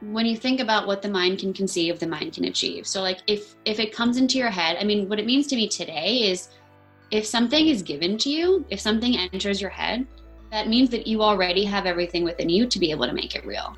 when you think about what the mind can conceive the mind can achieve so like if if it comes into your head i mean what it means to me today is if something is given to you if something enters your head that means that you already have everything within you to be able to make it real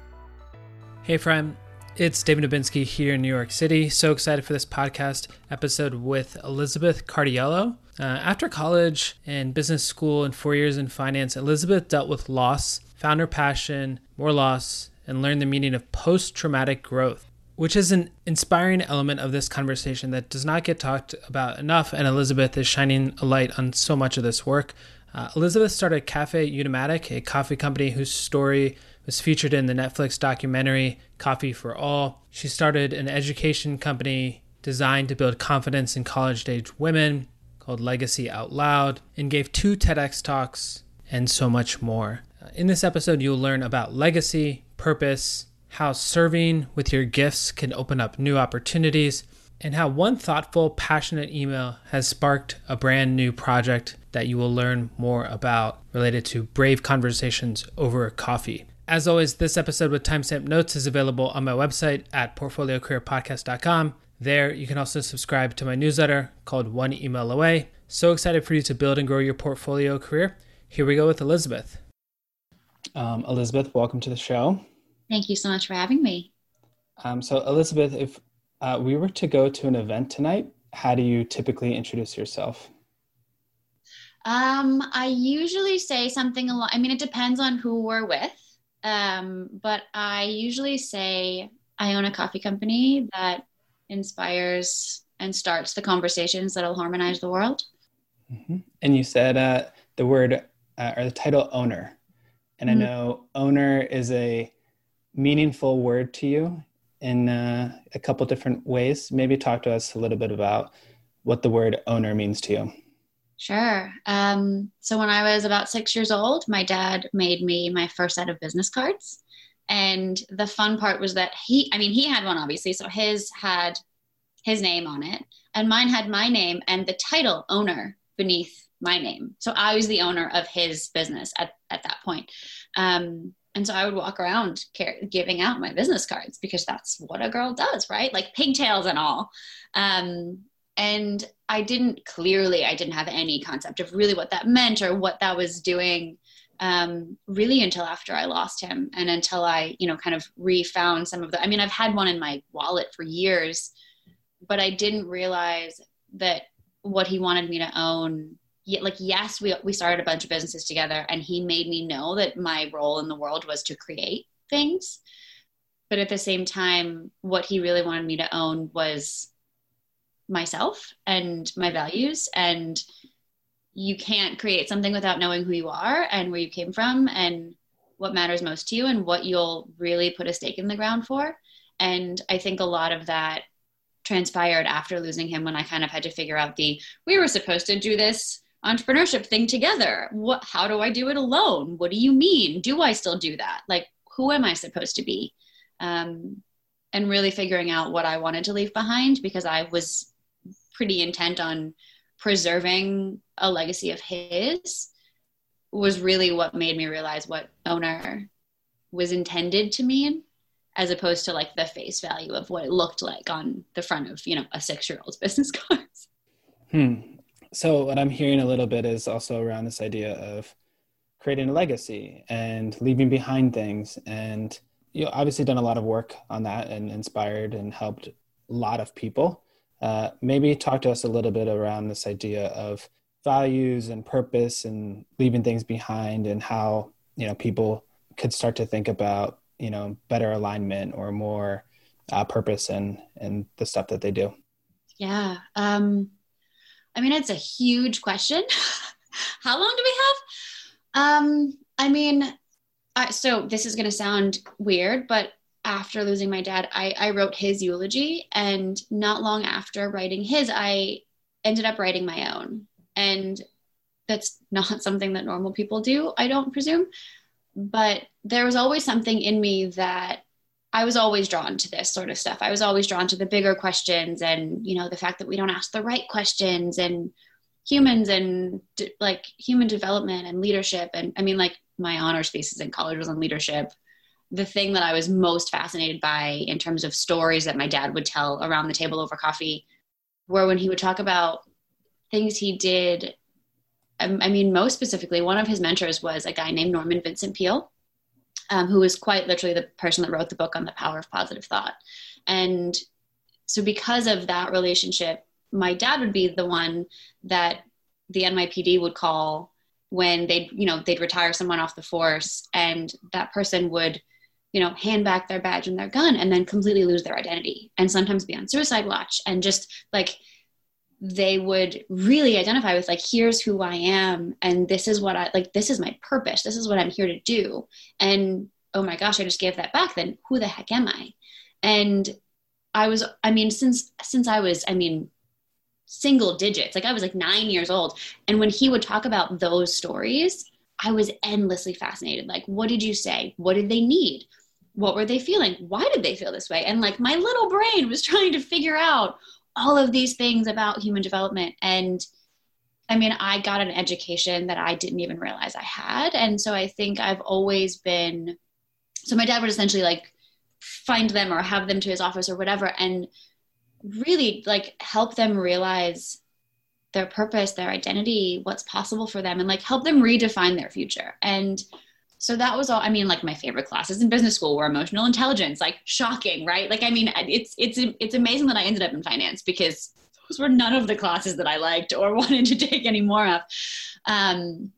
hey friend it's David Dubinsky here in New York City. So excited for this podcast episode with Elisabeth Cardiello. Uh, after college and business school and four years in finance, Elisabeth dealt with loss, found her passion, more loss, and learn the meaning of post traumatic growth, which is an inspiring element of this conversation that does not get talked about enough. And Elisabeth is shining a light on so much of this work. Uh, Elisabeth started Caffe Unimatic, a coffee company whose story was featured in the Netflix documentary Coffee for All. She started an education company designed to build confidence in college age women called Legacy Out Loud and gave two TEDx talks and so much more. Uh, in this episode, you'll learn about legacy, purpose, how serving with your gifts can open up new opportunities, and how one thoughtful, passionate email has sparked a brand new project that you will learn more about related to brave conversations over coffee. As always, this episode with timestamp notes is available on my website at portfoliocareerpodcast.com. There, you can also subscribe to my newsletter called One Email Away. So excited for you to build and grow your portfolio career. Here we go with Elisabeth. Um, Elisabeth, welcome to the show. Thank you so much for having me. Um, so, Elisabeth, if uh, we were to go to an event tonight, how do you typically introduce yourself? Um, I usually say something a lot. I mean, it depends on who we're with, um, but I usually say I own a coffee company that inspires and starts the conversations that'll harmonize the world. Mm-hmm. And you said uh, the word uh, or the title owner. And mm-hmm. I know owner is a meaningful word to you in uh, a couple different ways. Maybe talk to us a little bit about what the word owner means to you. Sure. Um, so when I was about six years old, my dad made me my first set of business cards. And the fun part was that he, I mean, he had one obviously, so his had his name on it, and mine had my name and the title owner beneath my name. So I was the owner of his business at, at that point. Um, and so I would walk around giving out my business cards because that's what a girl does, right? Like pigtails and all. Um, and I didn't clearly, I didn't have any concept of really what that meant or what that was doing um, really until after I lost him and until I, you know, kind of refound some of the. I mean, I've had one in my wallet for years, but I didn't realize that what he wanted me to own. Like, yes, we we started a bunch of businesses together, and he made me know that my role in the world was to create things. But at the same time, what he really wanted me to own was myself and my values and you can't create something without knowing who you are and where you came from and what matters most to you and what you'll really put a stake in the ground for. And I think a lot of that transpired after losing him when I kind of had to figure out the we were supposed to do this entrepreneurship thing together. What how do I do it alone? What do you mean? Do I still do that? Like who am I supposed to be? Um, and really figuring out what I wanted to leave behind because I was pretty intent on preserving a legacy of his was really what made me realize what owner was intended to mean as opposed to like the face value of what it looked like on the front of you know a six year old's business cards hmm so what i'm hearing a little bit is also around this idea of creating a legacy and leaving behind things. And you know, obviously done a lot of work on that and inspired and helped a lot of people. Uh, maybe talk to us a little bit around this idea of values and purpose and leaving things behind and how you know people could start to think about you know better alignment or more uh, purpose and and the stuff that they do. Yeah um i mean it's a huge question how long do we have um i mean I, so this is going to sound weird but after losing my dad, I, I wrote his eulogy. And not long after writing his, I ended up writing my own. And that's not something that normal people do, I don't presume. But there was always something in me that I was always drawn to this sort of stuff. I was always drawn to the bigger questions and, you know, the fact that we don't ask the right questions and humans and like human development and leadership. And I mean, like my honors thesis in college was on leadership the thing that I was most fascinated by in terms of stories that my dad would tell around the table over coffee were when he would talk about things he did. Um, I mean, most specifically, one of his mentors was a guy named Norman Vincent Peale, um, who was quite literally the person that wrote the book on the power of positive thought. And so, because of that relationship, my dad would be the one that the NYPD would call when they'd, you know, they'd retire someone off the force, and that person would you know, hand back their badge and their gun and then completely lose their identity and sometimes be on suicide watch and just like they would really identify with like here's who I am and this is what I like this is my purpose this is what I'm here to do. And oh my gosh I just gave that back then. Who the heck am I? And I was I mean since since I was I mean single digits like I was like 9 years old. And when he would talk about those stories I was endlessly fascinated. Like what did you say? What did they need? What were they feeling? Why did they feel this way? And like my little brain was trying to figure out all of these things about human development. And I mean, I got an education that I didn't even realize I had. And so I think I've always been so my dad would essentially like find them or have them to his office or whatever and really like help them realize their purpose, their identity, what's possible for them and like help them redefine their future. And so that was all i mean like my favorite classes in business school were emotional intelligence like shocking right? Like i mean it's it's it's amazing that i ended up in finance because those were none of the classes that i liked or wanted to take any more of. Um,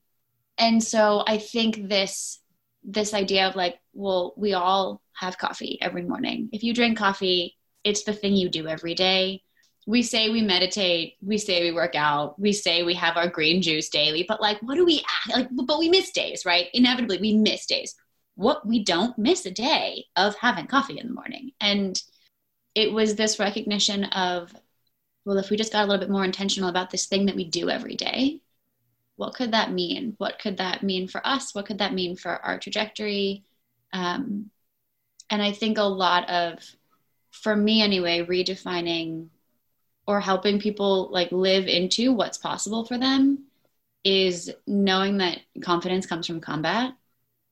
and so i think this this idea of like well we all have coffee every morning. If you drink coffee it's the thing you do every day we say we meditate, we say we work out, we say we have our green juice daily, but like, what do we like? But we miss days, right? Inevitably, we miss days. What we don't miss a day of having coffee in the morning. And it was this recognition of, well, if we just got a little bit more intentional about this thing that we do every day, what could that mean? What could that mean for us? What could that mean for our trajectory? Um, and I think a lot of, for me anyway, redefining or helping people like live into what's possible for them is knowing that confidence comes from combat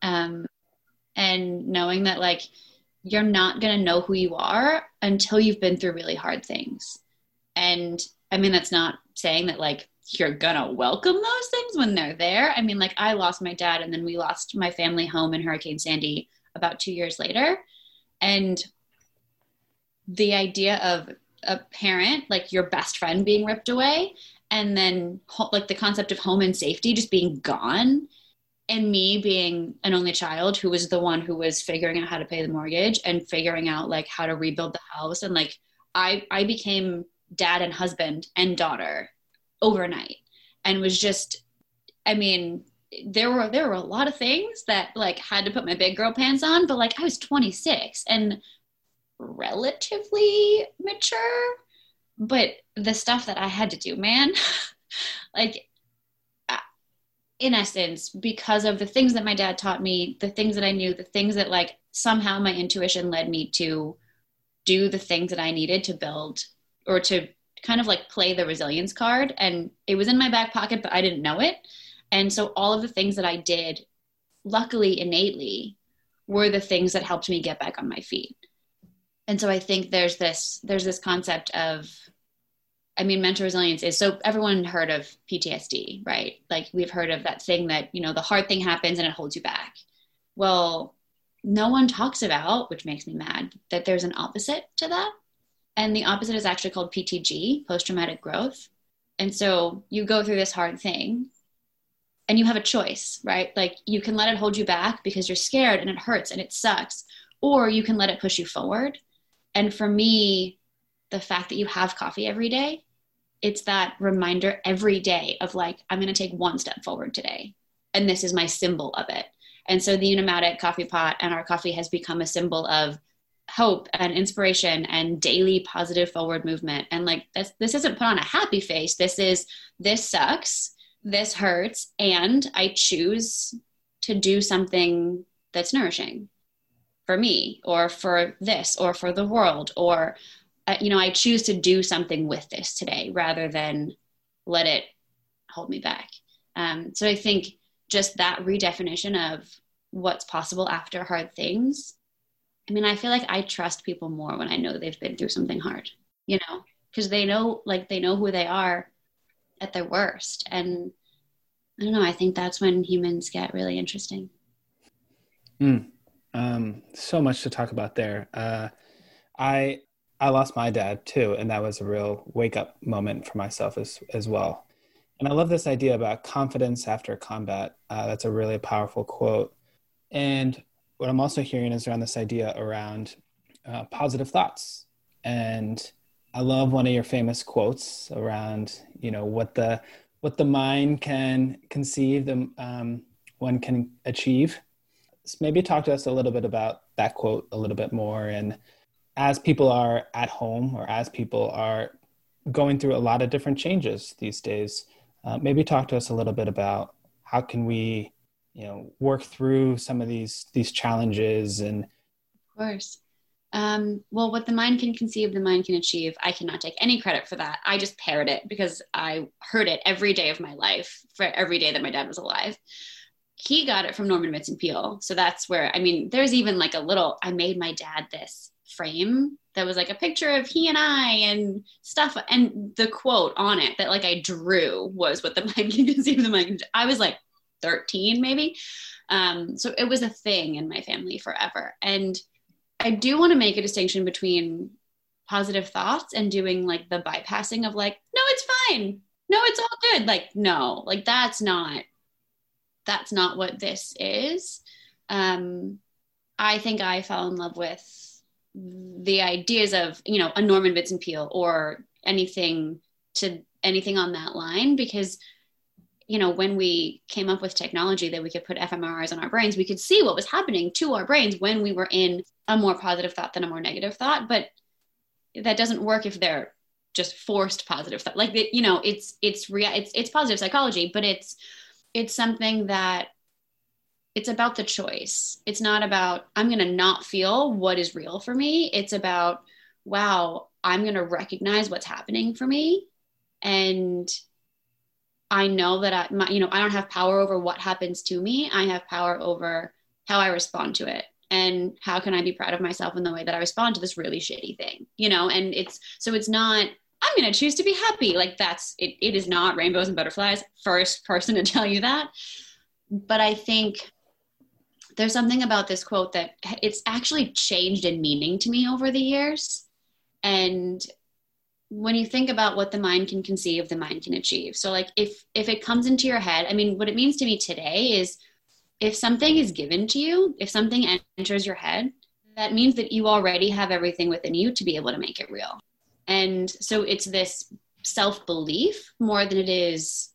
um, and knowing that like you're not going to know who you are until you've been through really hard things. And i mean that's not saying that like you're gonna welcome those things when they're there. I mean like i lost my dad and then we lost my family home in hurricane sandy about two years later. And the idea of a parent, like your best friend being ripped away, and then like the concept of home and safety just being gone, and me being an only child who was the one who was figuring out how to pay the mortgage and figuring out like how to rebuild the house, and like I I became dad and husband and daughter overnight, and was just, I mean, there were there were a lot of things that like had to put my big girl pants on but like i was 26 and relatively mature, but the stuff that I had to do, man, like uh, in essence, because of the things that my dad taught me, the things that I knew, the things that like somehow my intuition led me to do the things that I needed to build or to kind of like play the resilience card. And it was in my back pocket, but I didn't know it. And so all of the things that I did, luckily innately, were the things that helped me get back on my feet and so i think there's this there's this concept of i mean mental resilience is so everyone heard of ptsd right? Like we've heard of that thing that you know the hard thing happens and it holds you back. Well no one talks about which makes me mad that there's an opposite to that. And the opposite is actually called ptg post-traumatic growth. And so you go through this hard thing and you have a choice right? Like you can let it hold you back because you're scared and it hurts and it sucks or you can let it push you forward and for me, the fact that you have coffee every day, it's that reminder every day of like, I'm going to take one step forward today. And this is my symbol of it. And so the Unimatic coffee pot and our coffee has become a symbol of hope and inspiration and daily positive forward movement. And like this, this isn't put on a happy face. This is, this sucks. This hurts. And I choose to do something that's nourishing for me or for this or for the world or uh, you know i choose to do something with this today rather than let it hold me back um, so i think just that redefinition of what's possible after hard things. I mean, I feel like I trust people more when I know they've been through something hard, you know, because they know, like, they know who they are at their worst. And I don't know, I think that's when humans get really interesting. Mm, um, so much to talk about there. Uh, I I lost my dad too, and that was a real wake up moment for myself as as well. And I love this idea about confidence after combat. Uh, that's a really powerful quote. And what I'm also hearing is around this idea around uh, positive thoughts. And I love one of your famous quotes around, you know, what the what the mind can conceive, the um, one can achieve. Maybe talk to us a little bit about that quote a little bit more. And as people are at home or as people are going through a lot of different changes these days, uh, maybe talk to us a little bit about how can we you know work through some of these these challenges and of course. Um, well what the mind can conceive the mind can achieve. I cannot take any credit for that. I just parrot it because i heard it every day of my life for every day that my dad was alive he got it from norman vincent peale so that's where i mean there's even like a little i made my dad this frame that was like a picture of he and I and stuff. And the quote on it that like I drew was what the mind can conceive the mind. I was like 13 maybe. Um, so it was a thing in my family forever. And I do want to make a distinction between positive thoughts and doing like the bypassing of like, no, it's fine. No, it's all good. Like, no, like that's not, that's not what this is. Um, I think I fell in love with the ideas of, you know, a Norman Vincent Peale or anything to anything on that line because you know, when we came up with technology that we could put fMRIs on our brains, we could see what was happening to our brains when we were in a more positive thought than a more negative thought. But that doesn't work if they're just forced positive thought. Like, you know, it's it's rea- it's it's positive psychology, but it's it's something that it's about the choice. It's not about I'm going to not feel what is real for me. It's about wow, I'm going to recognize what's happening for me and I know that I, my, you know, I don't have power over what happens to me. I have power over how I respond to it and how can I be proud of myself in the way that I respond to this really shitty thing, you know? And it's, so it's not, I'm going to choose to be happy. Like that's, it, it is not rainbows and butterflies. First person to tell you that. But I think there's something about this quote that it's actually changed in meaning to me over the years. And when you think about what the mind can conceive the mind can achieve so like if if it comes into your head i mean what it means to me today is if something is given to you if something enters your head that means that you already have everything within you to be able to make it real and so it's this self belief more than it is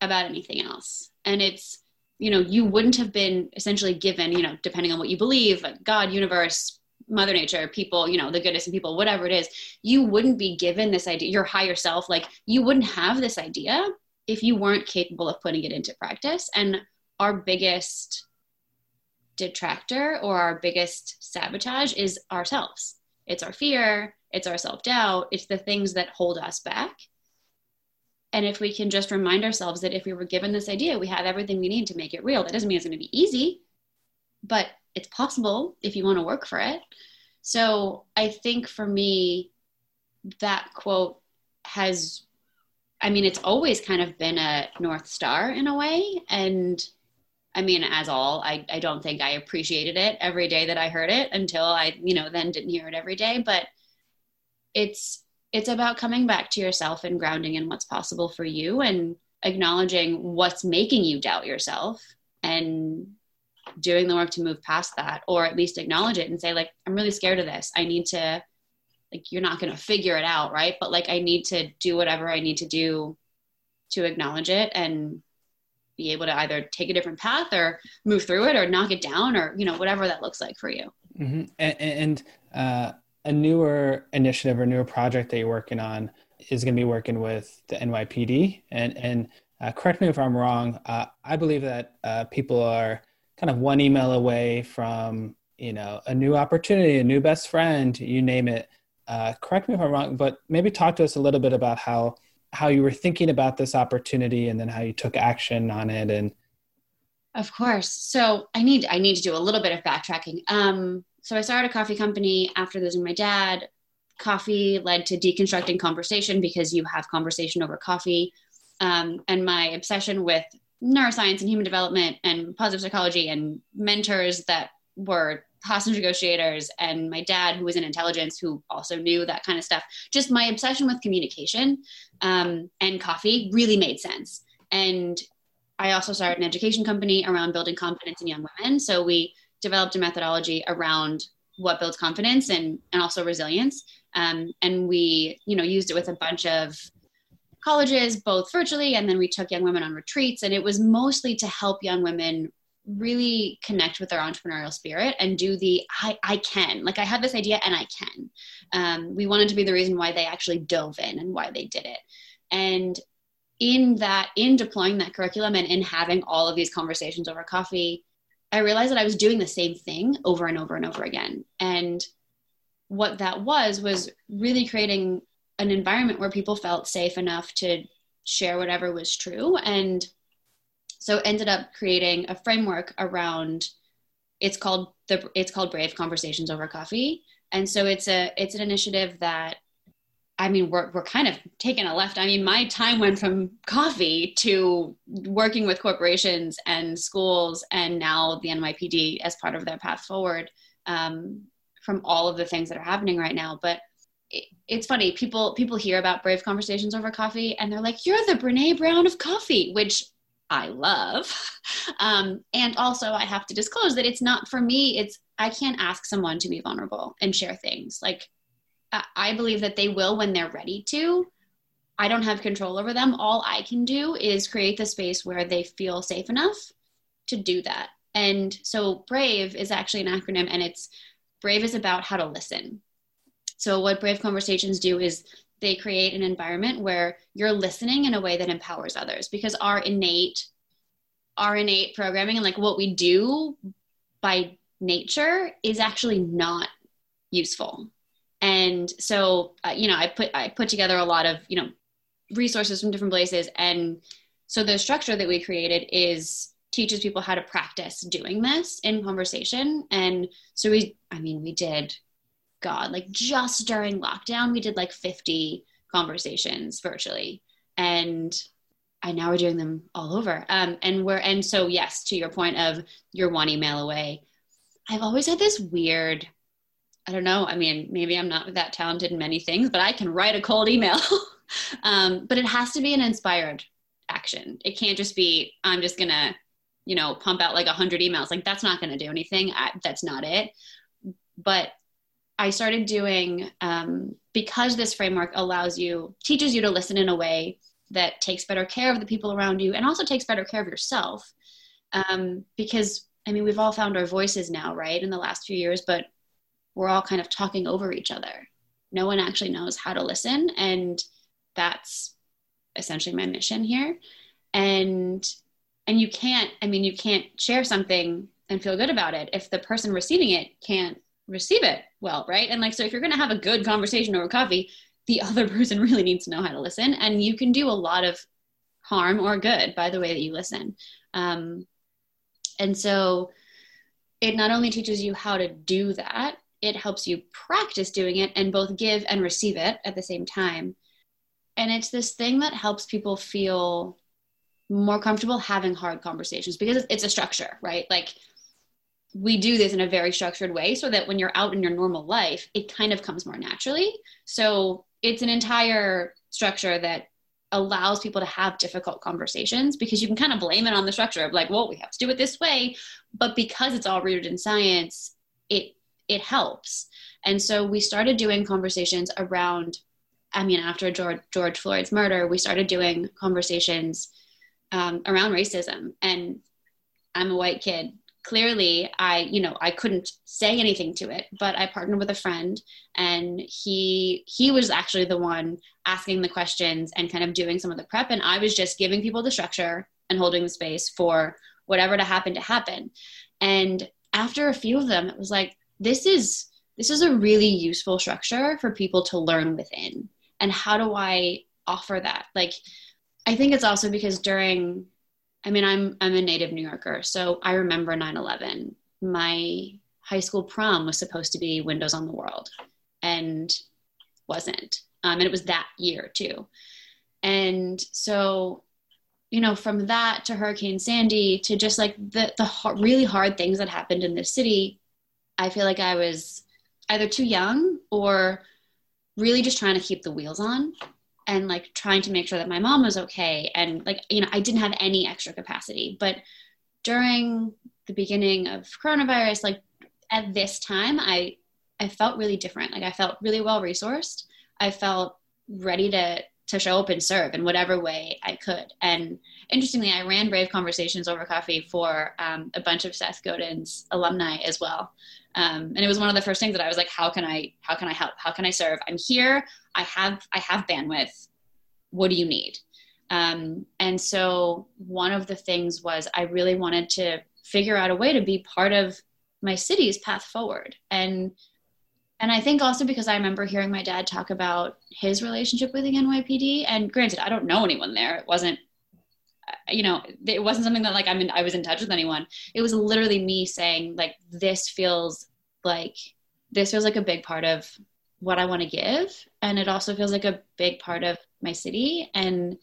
about anything else. And it's you know you wouldn't have been essentially given you know depending on what you believe god universe mother nature people you know the goodness in people whatever it is you wouldn't be given this idea your higher self like you wouldn't have this idea if you weren't capable of putting it into practice. And our biggest detractor or our biggest sabotage is ourselves it's our fear it's our self-doubt it's the things that hold us back and if we can just remind ourselves that if we were given this idea we have everything we need to make it real that doesn't mean it's going to be easy but it's possible if you want to work for it. So I think for me, that quote has, I mean, it's always kind of been a North Star in a way. And I mean, as all, I, I don't think I appreciated it every day that I heard it until I, you know, then didn't hear it every day. But it's, it's about coming back to yourself and grounding in what's possible for you and acknowledging what's making you doubt yourself and doing the work to move past that or at least acknowledge it and say like i'm really scared of this i need to like you're not going to figure it out right but like i need to do whatever i need to do to acknowledge it and be able to either take a different path or move through it or knock it down or you know whatever that looks like for you. Mm-hmm. and, and uh, a newer initiative or newer project that you're working on is going to be working with the nypd and and uh, correct me if i'm wrong uh, i believe that uh, people are kind of one email away from you know a new opportunity a new best friend you name it. Uh, correct me if i'm wrong but maybe talk to us a little bit about how how you were thinking about this opportunity and then how you took action on it and Of course. So I need I need to do a little bit of backtracking. Um, so I started a coffee company after losing my dad. Coffee led to deconstructing conversation because you have conversation over coffee. Um, and my obsession with neuroscience and human development and positive psychology and mentors that were hostage negotiators and my dad who was in intelligence who also knew that kind of stuff. Just my obsession with communication um, and coffee really made sense. And i also started an education company around building confidence in young women. So we developed a methodology around what builds confidence and, and also resilience. Um, and we you know used it with a bunch of colleges both virtually and then we took young women on retreats. And it was mostly to help young women really connect with their entrepreneurial spirit and do the I, I can like i have this idea and i can. Um, we wanted to be the reason why they actually dove in and why they did it. And in that in deploying that curriculum and in having all of these conversations over coffee i realized that i was doing the same thing over and over and over again. And what that was was really creating an environment where people felt safe enough to share whatever was true. And so ended up creating a framework around it's called the it's called brave conversations over coffee. And so it's a it's an initiative that i mean we're, we're kind of taking a left. I mean my time went from coffee to working with corporations and schools and now the nypd as part of their path forward um, from all of the things that are happening right now. But it's funny people people hear about brave conversations over coffee and they're like you're the brene brown of coffee which I love. Um, and also, I have to disclose that it's not for me, it's I can't ask someone to be vulnerable and share things. Like, I believe that they will when they're ready to. I don't have control over them. All I can do is create the space where they feel safe enough to do that. And so, BRAVE is actually an acronym, and it's BRAVE is about how to listen. So, what Brave Conversations do is they create an environment where you're listening in a way that empowers others because our innate our innate programming and like what we do by nature is actually not useful. And so uh, you know i put i put together a lot of you know resources from different places. And so the structure that we created is teaches people how to practice doing this in conversation. And so we i mean we did God, like just during lockdown, we did like 50 conversations virtually. And I now we're doing them all over. Um, and we're, and so, yes, to your point of you're one email away, I've always had this weird, I don't know. I mean, maybe I'm not that talented in many things, but I can write a cold email. um, but it has to be an inspired action. It can't just be, I'm just going to, you know, pump out like a hundred emails. Like that's not going to do anything. I, that's not it. But I started doing um, because this framework allows you, teaches you to listen in a way that takes better care of the people around you and also takes better care of yourself. Um, because, I mean, we've all found our voices now, right, in the last few years, but we're all kind of talking over each other. No one actually knows how to listen. And that's essentially my mission here. And and you can't i mean you can't share something and feel good about it if the person receiving it can't receive it well, right? And like, so if you're going to have a good conversation over coffee, the other person really needs to know how to listen. And you can do a lot of harm or good by the way that you listen. Um, and so it not only teaches you how to do that, it helps you practice doing it and both give and receive it at the same time. And it's this thing that helps people feel more comfortable having hard conversations because it's a structure, right? Like we do this in a very structured way so that when you're out in your normal life, it kind of comes more naturally. So it's an entire structure that allows people to have difficult conversations because you can kind of blame it on the structure of like, well, we have to do it this way. But because it's all rooted in science, it it helps. And so we started doing conversations around, I mean, after George, George Floyd's murder, we started doing conversations um, around racism. And I'm a white kid clearly i you know i couldn't say anything to it but i partnered with a friend and he he was actually the one asking the questions and kind of doing some of the prep. And i was just giving people the structure and holding the space for whatever to happen to happen. And after a few of them it was like this is this is a really useful structure for people to learn within. And how do i offer that? Like i think it's also because during I mean, I'm I'm a native New Yorker, so I remember 9/11. My high school prom was supposed to be Windows on the World, and wasn't. Um, and it was that year too. And so, you know, from that to Hurricane Sandy to just like the the really hard things that happened in this city, I feel like I was either too young or really just trying to keep the wheels on and like trying to make sure that my mom was okay and like you know i didn't have any extra capacity. But during the beginning of coronavirus like at this time i i felt really different. Like i felt really well resourced. I felt ready to to show up and serve in whatever way i could. And interestingly i ran brave conversations over coffee for um, a bunch of seth godin's alumni as well. Um, and it was one of the first things that i was like how can i how can i help? How can i serve? I'm here. I have i have bandwidth. What do you need? Um, and so one of the things was i really wanted to figure out a way to be part of my city's path forward. And and i think also because i remember hearing my dad talk about his relationship with the nypd and granted i don't know anyone there. It wasn't uh, you know it wasn't something that like i'm in i was in touch with anyone. It was literally me saying like this feels like this feels like a big part of what i want to give and it also feels like a big part of my city. And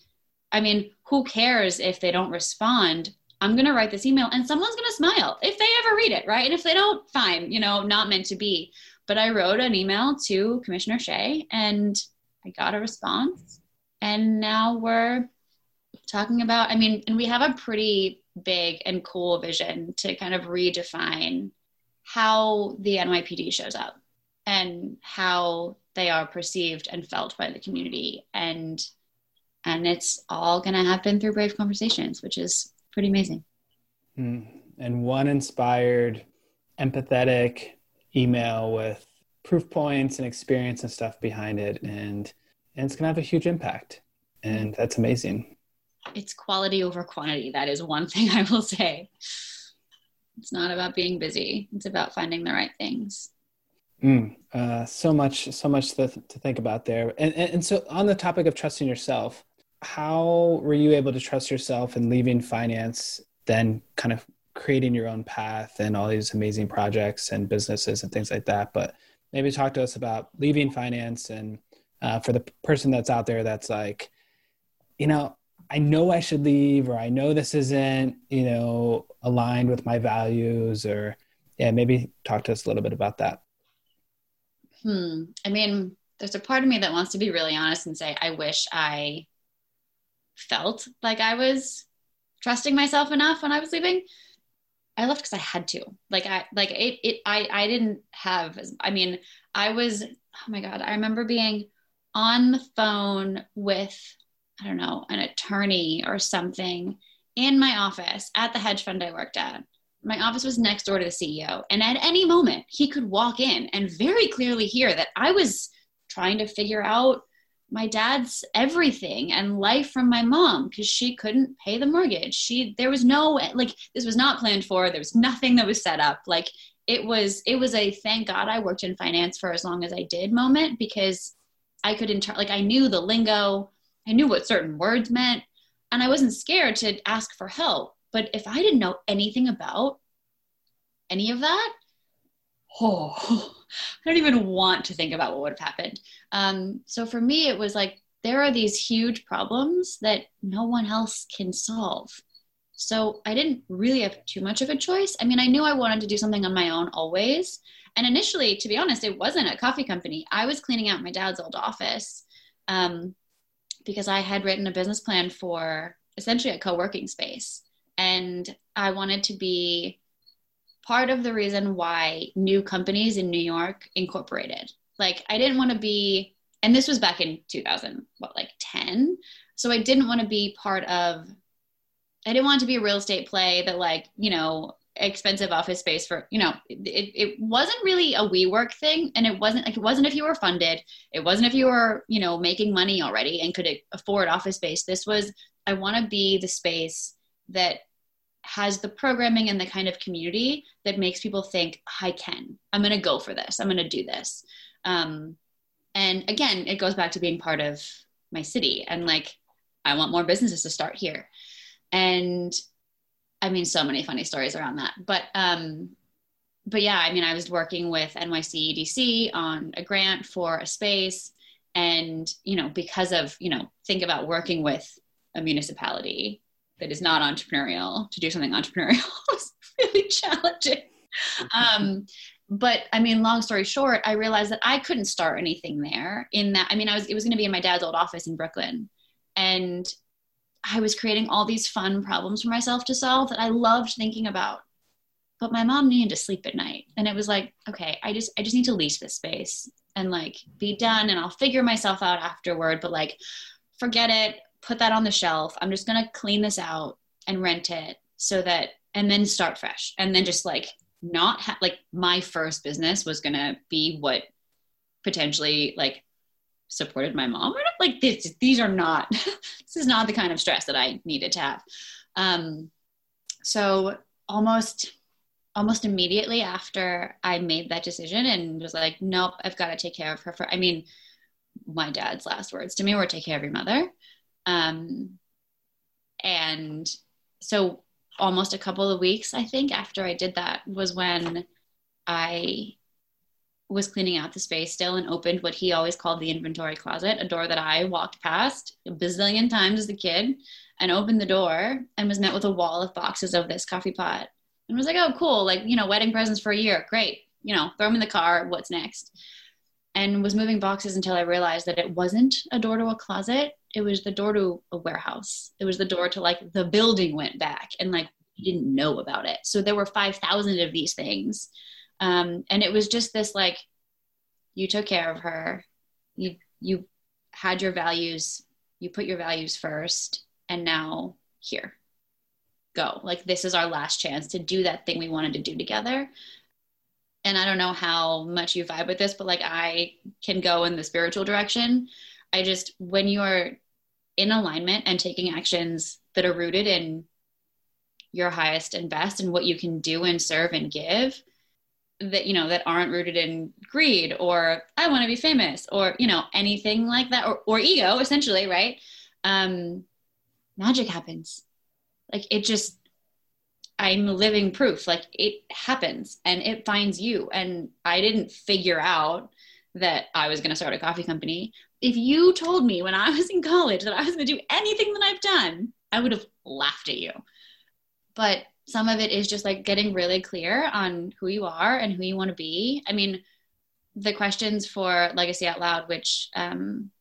i mean who cares if they don't respond? I'm going to write this email and someone's going to smile if they ever read it right? And if they don't fine you know not meant to be but i wrote an email to commissioner shea and i got a response. And now we're talking about i mean and we have a pretty big and cool vision to kind of redefine how the nypd shows up and how they are perceived and felt by the community. And and it's all going to happen through brave conversations which is pretty amazing. Mm. and one inspired empathetic email with proof points and experience and stuff behind it and and it's going to have a huge impact and that's amazing it's quality over quantity. That is one thing I will say. It's not about being busy. It's about finding the right things. Mm, uh, so much, so much to, to think about there. And, and, and so on the topic of trusting yourself, how were you able to trust yourself and leaving finance, then kind of creating your own path and all these amazing projects and businesses and things like that? But maybe talk to us about leaving finance and uh, for the person that's out there that's like, you know, I know I should leave, or I know this isn't, you know, aligned with my values, or yeah, maybe talk to us a little bit about that. Hmm. I mean, there's a part of me that wants to be really honest and say, I wish I felt like I was trusting myself enough when I was leaving. I left because I had to. Like I like it. It. I. I didn't have. I mean, I was. Oh my god! I remember being on the phone with I don't know, an attorney or something in my office at the hedge fund I worked at. My office was next door to the CEO. And at any moment, he could walk in and very clearly hear that I was trying to figure out my dad's everything and life from my mom because she couldn't pay the mortgage. She there was no like this was not planned for. There was nothing that was set up. Like it was it was a thank God I worked in finance for as long as I did moment because I could inter- like I knew the lingo. I knew what certain words meant, and I wasn't scared to ask for help. But if I didn't know anything about any of that, oh, I don't even want to think about what would have happened. Um, so for me, it was like there are these huge problems that no one else can solve. So I didn't really have too much of a choice. I mean, I knew I wanted to do something on my own always. And initially, to be honest, it wasn't a coffee company. I was cleaning out my dad's old office. Um, because I had written a business plan for essentially a co working space. And I wanted to be part of the reason why new companies in New York incorporated. Like, I didn't want to be, and this was back in 2000, what, like 10? So I didn't want to be part of, I didn't want to be a real estate play that, like, you know, expensive office space for you know it, it wasn't really a WeWork thing and it wasn't like it wasn't if you were funded it wasn't if you were you know making money already and could afford office space this was i want to be the space that has the programming and the kind of community that makes people think i can. I'm going to go for this. I'm going to do this. Um, and again it goes back to being part of my city and like i want more businesses to start here. And I mean, so many funny stories around that. But um, but yeah, I mean, I was working with NYC EDC on a grant for a space, and you know, because of you know, think about working with a municipality that is not entrepreneurial to do something entrepreneurial is really challenging. Um, but I mean, long story short, I realized that I couldn't start anything there. In that, I mean, I was it was going to be in my dad's old office in Brooklyn, and I was creating all these fun problems for myself to solve that I loved thinking about. But my mom needed to sleep at night, and it was like, okay, I just I just need to lease this space and like be done, and I'll figure myself out afterward. But like, forget it. Put that on the shelf. I'm just gonna clean this out and rent it so that, and then start fresh, and then just like not ha- like my first business was gonna be what potentially like supported my mom or not. like this these are not this is not the kind of stress that i needed to have um so almost almost immediately after i made that decision and was like nope i've got to take care of her for i mean my dad's last words to me were take care of your mother um and so almost a couple of weeks, I think, after I did that was when I was cleaning out the space still and opened what he always called the inventory closet, a door that I walked past a bazillion times as a kid and opened the door and was met with a wall of boxes of this coffee pot and was like, oh, cool. Like, you know, wedding presents for a year. Great. You know, throw them in the car. What's next? And was moving boxes until I realized that it wasn't a door to a closet it was the door to a warehouse. It was the door to like the building went back and like we didn't know about it. So there were 5,000 of these things. Um, and it was just this like, you took care of her. You, you had your values, you put your values first, and now here, go. Like, this is our last chance to do that thing we wanted to do together. And I don't know how much you vibe with this, but like, I can go in the spiritual direction I just, when you're in alignment and taking actions that are rooted in your highest and best and what you can do and serve and give that you know that aren't rooted in greed or i want to be famous or you know anything like that or, or ego essentially right? Um magic happens. Like it just i'm living proof. Like it happens and it finds you. And i didn't figure out that i was going to start a coffee company if you told me when I was in college that I was going to do anything that I've done, I would have laughed at you. But some of it is just like getting really clear on who you are and who you want to be. I mean, the questions for Legacy Out Loud, which um,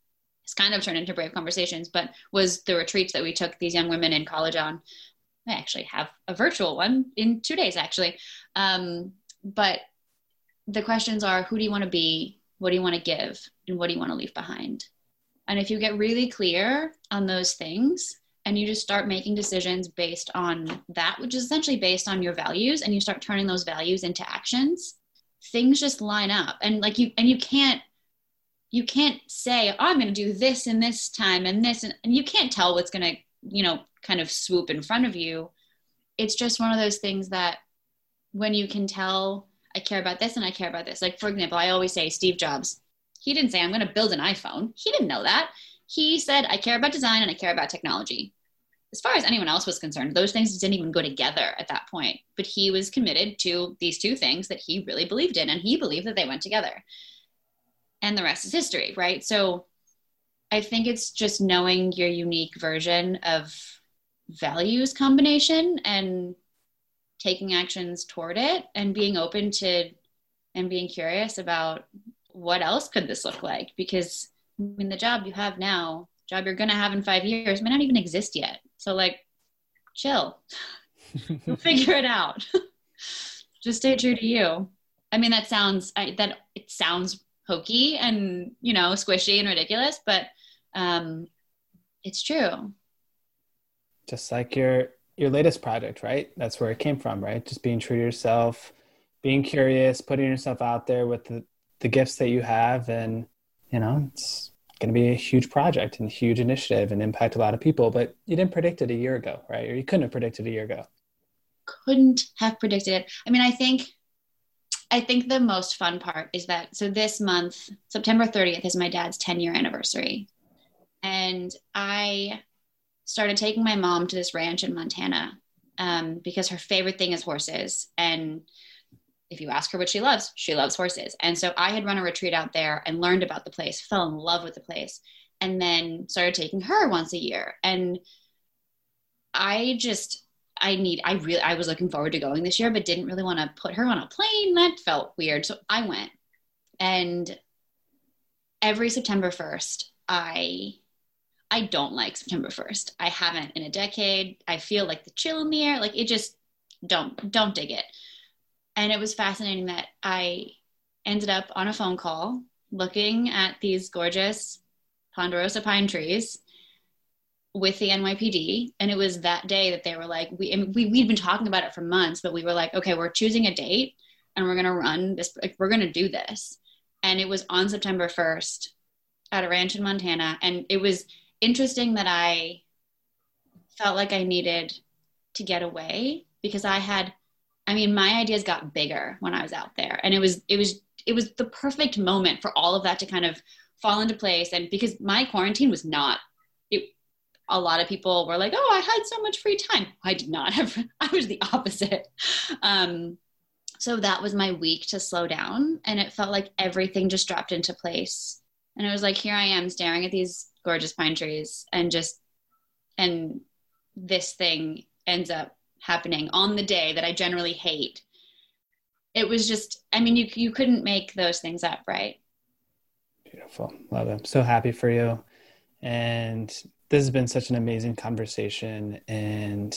has kind of turned into Brave Conversations, but was the retreats that we took these young women in college on. I actually have a virtual one in two days, actually. Um, but the questions are who do you want to be? What do you want to give? And what do you want to leave behind? And if you get really clear on those things and you just start making decisions based on that, which is essentially based on your values, and you start turning those values into actions, things just line up. And like you, and you can't, you can't say, oh, I'm going to do this in this time and this, and, and you can't tell what's going to, you know, kind of swoop in front of you. It's just one of those things that when you can tell I care about this and I care about this. Like, for example, I always say Steve Jobs, he didn't say, I'm going to build an iPhone. He didn't know that. He said, I care about design and I care about technology. As far as anyone else was concerned, those things didn't even go together at that point. But he was committed to these two things that he really believed in, and he believed that they went together. And the rest is history, right? So I think it's just knowing your unique version of values combination and taking actions toward it and being open to and being curious about what else could this look like? Because i mean the job you have now job you're going to have in five years may not even exist yet. So like chill. Figure it out. Just stay true to you. I mean that sounds I, that it sounds hokey and you know squishy and ridiculous but um it's true. Just like your your latest project, right? That's where it came from, right? Just being true to yourself, being curious, putting yourself out there with the, the gifts that you have. And, you know, it's going to be a huge project and a huge initiative and impact a lot of people. But you didn't predict it a year ago, right? Or you couldn't have predicted a year ago. Couldn't have predicted it. I mean, I think. I think the most fun part is that so this month, September 30th, is my dad's 10 year anniversary. And I started taking my mom to this ranch in Montana um, because her favorite thing is horses. And if you ask her what she loves, she loves horses. And so I had run a retreat out there and learned about the place, fell in love with the place, and then started taking her once a year. And I just, I need, I really, I was looking forward to going this year, but didn't really want to put her on a plane. That felt weird. So I went. And every September 1st, I I don't like September 1st. I haven't in a decade. I feel like the chill in the air, like it just don't don't dig it. And it was fascinating that I ended up on a phone call looking at these gorgeous ponderosa pine trees with the NYPD and it was that day that they were like we we we'd been talking about it for months but we were like okay we're choosing a date and we're going to run this like, we're going to do this and it was on September 1st at a ranch in Montana and it was interesting that I felt like I needed to get away because I had I mean my ideas got bigger when I was out there. And it was it was it was the perfect moment for all of that to kind of fall into place. And because my quarantine was not it a lot of people were like oh I had so much free time. I did not have I was the opposite. Um so that was my week to slow down. And it felt like everything just dropped into place. And it was like here I am staring at these gorgeous pine trees and just and this thing ends up happening on the day that I generally hate. It was just I mean you you couldn't make those things up, right? Beautiful. Love it. I'm so happy for you. And this has been such an amazing conversation and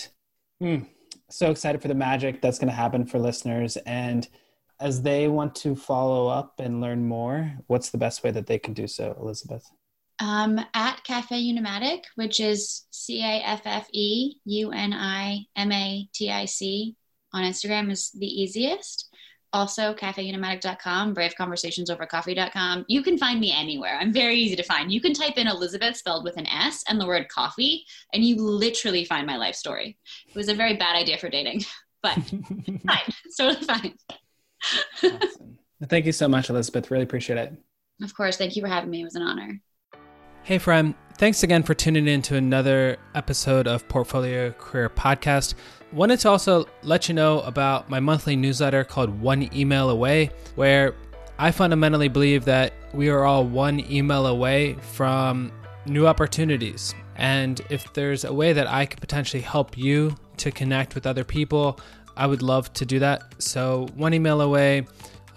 mm, so excited for the magic that's going to happen for listeners and as they want to follow up and learn more, what's the best way that they can do so, Elisabeth? Um, at Caffe Unimatic, which is C A F F E U N I M A T I C on Instagram is the easiest. Also, caffeunimatic.com, braveconversationsovercoffee.com. You can find me anywhere. I'm very easy to find. You can type in Elisabeth spelled with an S and the word coffee, and you literally find my life story. It was a very bad idea for dating, but fine. It's totally fine. awesome. Thank you so much, Elisabeth. Really appreciate it. Of course. Thank you for having me. It was an honor. Hey, friend. Thanks again for tuning in to another episode of Portfolio Career Podcast. Wanted to also let you know about my monthly newsletter called One Email Away, where I fundamentally believe that we are all one email away from new opportunities. And if there's a way that I could potentially help you to connect with other people, I would love to do that. So, one email away.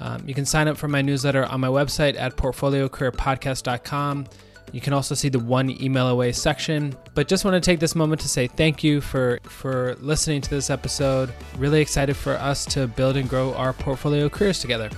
Um, you can sign up for my newsletter on my website at portfoliocareerpodcast.com. You can also see the one email away section. But just want to take this moment to say thank you for for listening to this episode. Really excited for us to build and grow our portfolio careers together.